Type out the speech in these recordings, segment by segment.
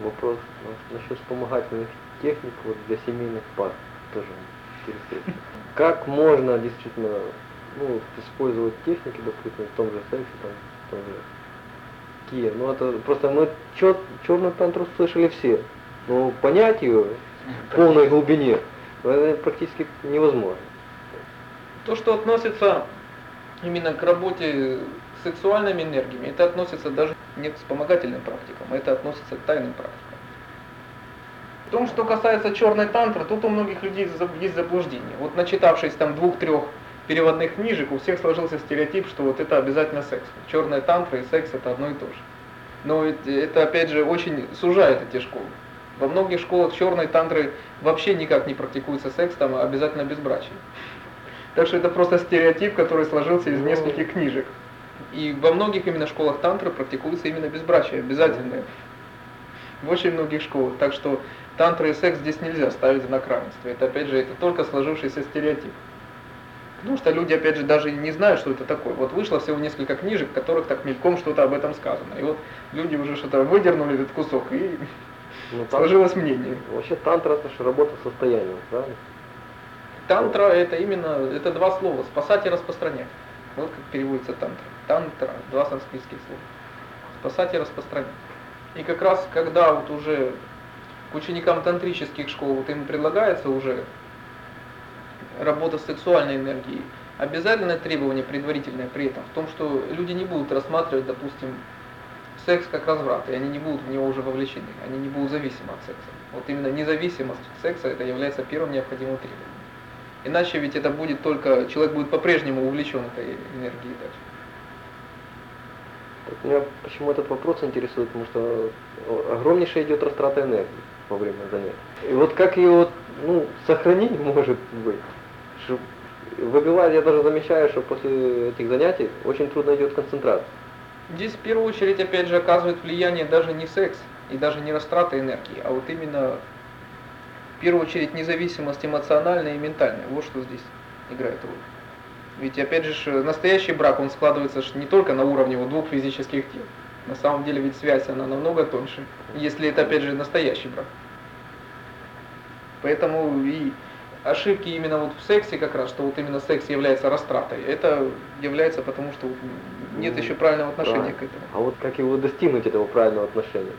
вопрос ну, насчет вспомогательных техник вот для семейных пар тоже интересует. Как можно действительно ну, использовать техники, допустим, в том же сексе, там, в том же Киев. Ну это просто мы чер, черную тантру слышали все. Но понять ее в полной глубине это практически невозможно. То, что относится именно к работе сексуальными энергиями, это относится даже не к вспомогательным практикам, это относится к тайным практикам. В том, что касается черной тантры, тут у многих людей есть заблуждение. Вот начитавшись там двух-трех переводных книжек, у всех сложился стереотип, что вот это обязательно секс. Черная тантра и секс это одно и то же. Но это опять же очень сужает эти школы. Во многих школах черной тантры вообще никак не практикуется секс, там обязательно безбрачие. Так что это просто стереотип, который сложился из ну. нескольких книжек. И во многих именно школах тантры практикуется именно безбрачие, обязательное. В очень многих школах. Так что тантра и секс здесь нельзя ставить в знак равенства. Это опять же, это только сложившийся стереотип. Потому что люди, опять же, даже не знают, что это такое. Вот вышло всего несколько книжек, в которых так мельком что-то об этом сказано. И вот люди уже что-то выдернули этот кусок, и ну, сложилось мнение. Вообще тантра это же работа с состоянием, правильно? Тантра это именно, это два слова, спасать и распространять. Вот как переводится тантра. Тантра, два санскритских слова. Спасать и распространять. И как раз, когда вот уже к ученикам тантрических школ вот им предлагается уже работа с сексуальной энергией, обязательное требование предварительное при этом в том, что люди не будут рассматривать, допустим, секс как разврат, и они не будут в него уже вовлечены, они не будут зависимы от секса. Вот именно независимость секса это является первым необходимым требованием. Иначе ведь это будет только, человек будет по-прежнему увлечен этой энергией дальше. Меня почему этот вопрос интересует, потому что огромнейшая идет растрата энергии во время занятий. И вот как ее ну, сохранить может быть? выбивать, я даже замечаю, что после этих занятий очень трудно идет концентрация. Здесь в первую очередь опять же оказывает влияние даже не секс и даже не растрата энергии, а вот именно в первую очередь независимость эмоциональная и ментальная. Вот что здесь играет роль. Ведь опять же настоящий брак, он складывается не только на уровне вот двух физических тел. На самом деле ведь связь она намного тоньше, если это опять же настоящий брак. Поэтому и ошибки именно вот в сексе как раз, что вот именно секс является растратой, это является потому, что нет еще правильного отношения да. к этому. А вот как его достигнуть этого правильного отношения?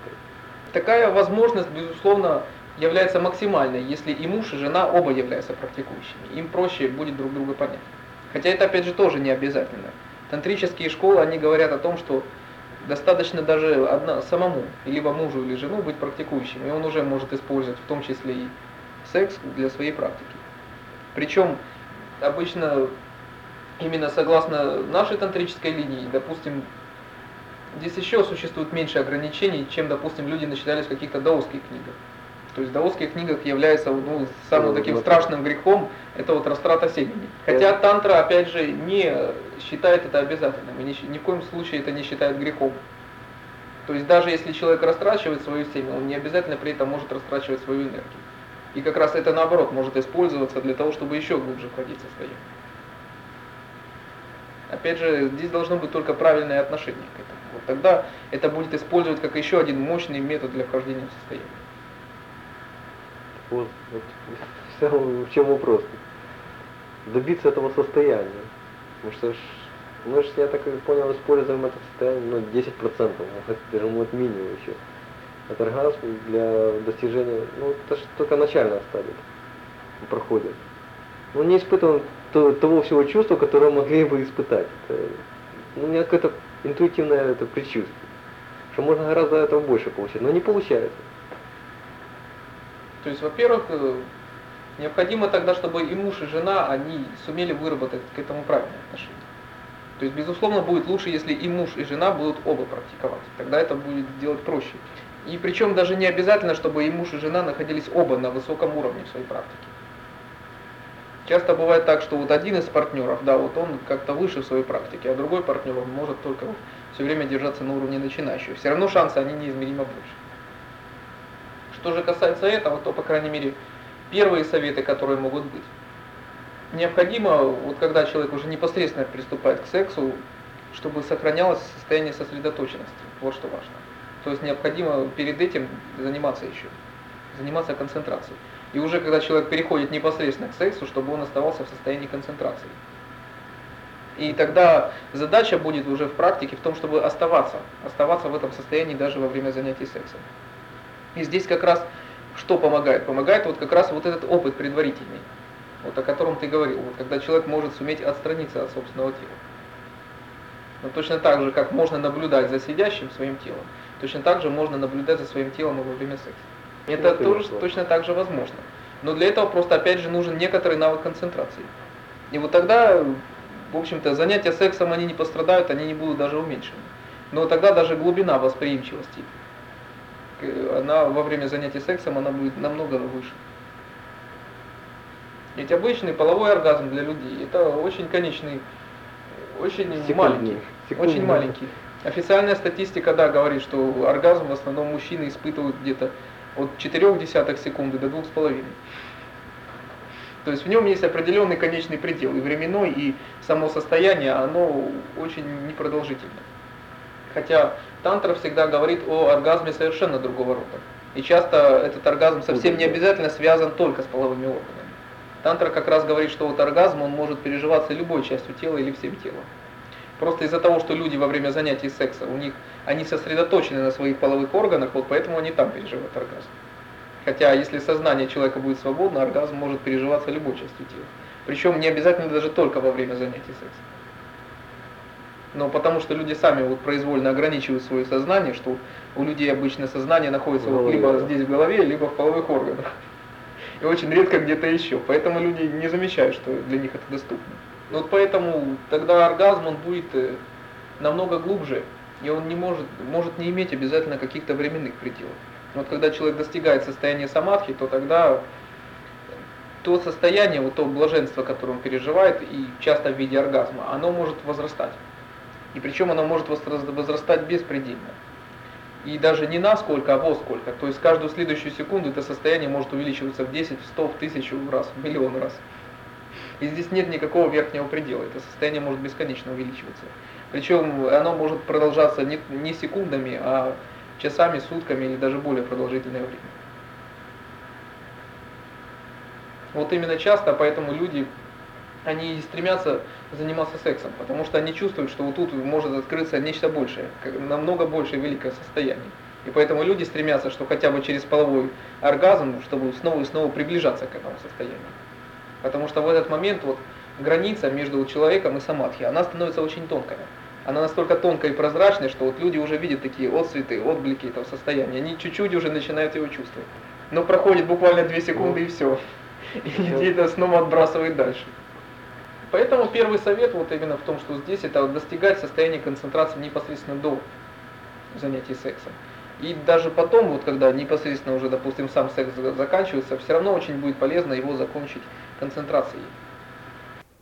Такая возможность, безусловно, является максимальной, если и муж, и жена оба являются практикующими. Им проще будет друг друга понять. Хотя это опять же тоже не обязательно. Тантрические школы, они говорят о том, что достаточно даже одна, самому, либо мужу или жену быть практикующим, и он уже может использовать в том числе и секс для своей практики. Причем обычно именно согласно нашей тантрической линии, допустим, здесь еще существует меньше ограничений, чем, допустим, люди начитались в каких-то даосских книгах. То есть в даосских книгах является ну, самым таким страшным грехом, это вот растрата семени. Хотя тантра, опять же, не считает это обязательным, и ни, ни в коем случае это не считает грехом. То есть даже если человек растрачивает свою семя, он не обязательно при этом может растрачивать свою энергию. И как раз это наоборот может использоваться для того, чтобы еще глубже входить в состояние. Опять же, здесь должно быть только правильное отношение к этому. Вот тогда это будет использовать как еще один мощный метод для вхождения в состояние. Вот, вот в чем вопрос? Добиться этого состояния. Потому что мы же, я так понял, используем это состояние ну, 10%, может, даже вот минимум еще от оргазма для достижения, ну это же только начальная стадия проходит. Мы не испытываем того всего чувства, которое могли бы испытать. Это, ну, не какое-то интуитивное это предчувствие, что можно гораздо этого больше получить, но не получается. То есть, во-первых, э, необходимо тогда, чтобы и муж, и жена, они сумели выработать к этому правильное отношение. То есть, безусловно, будет лучше, если и муж, и жена будут оба практиковать. Тогда это будет сделать проще. И причем даже не обязательно, чтобы и муж, и жена находились оба на высоком уровне в своей практике. Часто бывает так, что вот один из партнеров, да, вот он как-то выше в своей практике, а другой партнер может только все время держаться на уровне начинающего. Все равно шансы они неизмеримо больше. Что же касается этого, то, по крайней мере, первые советы, которые могут быть. Необходимо, вот когда человек уже непосредственно приступает к сексу, чтобы сохранялось состояние сосредоточенности. Вот что важно. То есть необходимо перед этим заниматься еще, заниматься концентрацией. И уже когда человек переходит непосредственно к сексу, чтобы он оставался в состоянии концентрации. И тогда задача будет уже в практике в том, чтобы оставаться, оставаться в этом состоянии даже во время занятий сексом. И здесь как раз что помогает? Помогает вот как раз вот этот опыт предварительный, вот о котором ты говорил, вот когда человек может суметь отстраниться от собственного тела. Но точно так же, как можно наблюдать за сидящим своим телом, точно так же можно наблюдать за своим телом и во время секса. Это Ну, тоже конечно. точно так же возможно. Но для этого просто опять же нужен некоторый навык концентрации. И вот тогда, в общем-то, занятия сексом они не пострадают, они не будут даже уменьшены. Но тогда даже глубина восприимчивости, она во время занятий сексом, она будет намного выше. Ведь обычный половой оргазм для людей это очень конечный, очень Секундный, маленький, секундный. очень маленький. Официальная статистика, да, говорит, что оргазм в основном мужчины испытывают где-то от 0,4 секунды до 2,5. То есть в нем есть определенный конечный предел, и временной, и само состояние, оно очень непродолжительно. Хотя тантра всегда говорит о оргазме совершенно другого рода. И часто этот оргазм совсем не обязательно связан только с половыми органами. Тантра как раз говорит, что вот оргазм, он может переживаться любой частью тела или всем телом. Просто из-за того, что люди во время занятий секса, у них, они сосредоточены на своих половых органах, вот поэтому они там переживают оргазм. Хотя, если сознание человека будет свободно, оргазм может переживаться любой частью тела. Причем не обязательно даже только во время занятий сексом. Но потому что люди сами вот произвольно ограничивают свое сознание, что у людей обычно сознание находится вот либо здесь в голове, либо в половых органах. И очень редко где-то еще. Поэтому люди не замечают, что для них это доступно. Вот поэтому тогда оргазм он будет э, намного глубже, и он не может, может не иметь обязательно каких-то временных пределов. Вот когда человек достигает состояния самадхи, то тогда то состояние, вот то блаженство, которое он переживает, и часто в виде оргазма, оно может возрастать. И причем оно может возра- возрастать беспредельно. И даже не на сколько, а во сколько. То есть каждую следующую секунду это состояние может увеличиваться в 10, в 100, в 1000 раз, в миллион раз. И здесь нет никакого верхнего предела. Это состояние может бесконечно увеличиваться. Причем оно может продолжаться не, не секундами, а часами, сутками или даже более продолжительное время. Вот именно часто поэтому люди, они стремятся заниматься сексом, потому что они чувствуют, что вот тут может открыться нечто большее, намного большее великое состояние. И поэтому люди стремятся, что хотя бы через половой оргазм, чтобы снова и снова приближаться к этому состоянию. Потому что в этот момент вот граница между человеком и самадхи, она становится очень тонкая. Она настолько тонкая и прозрачная, что вот люди уже видят такие отцветы, отблики этого состояния. Они чуть-чуть уже начинают его чувствовать. Но проходит буквально две секунды и все. И людей это снова отбрасывает дальше. Поэтому первый совет вот именно в том, что здесь это достигать состояния концентрации непосредственно до занятий сексом. И даже потом, вот когда непосредственно уже, допустим, сам секс за- заканчивается, все равно очень будет полезно его закончить концентрацией.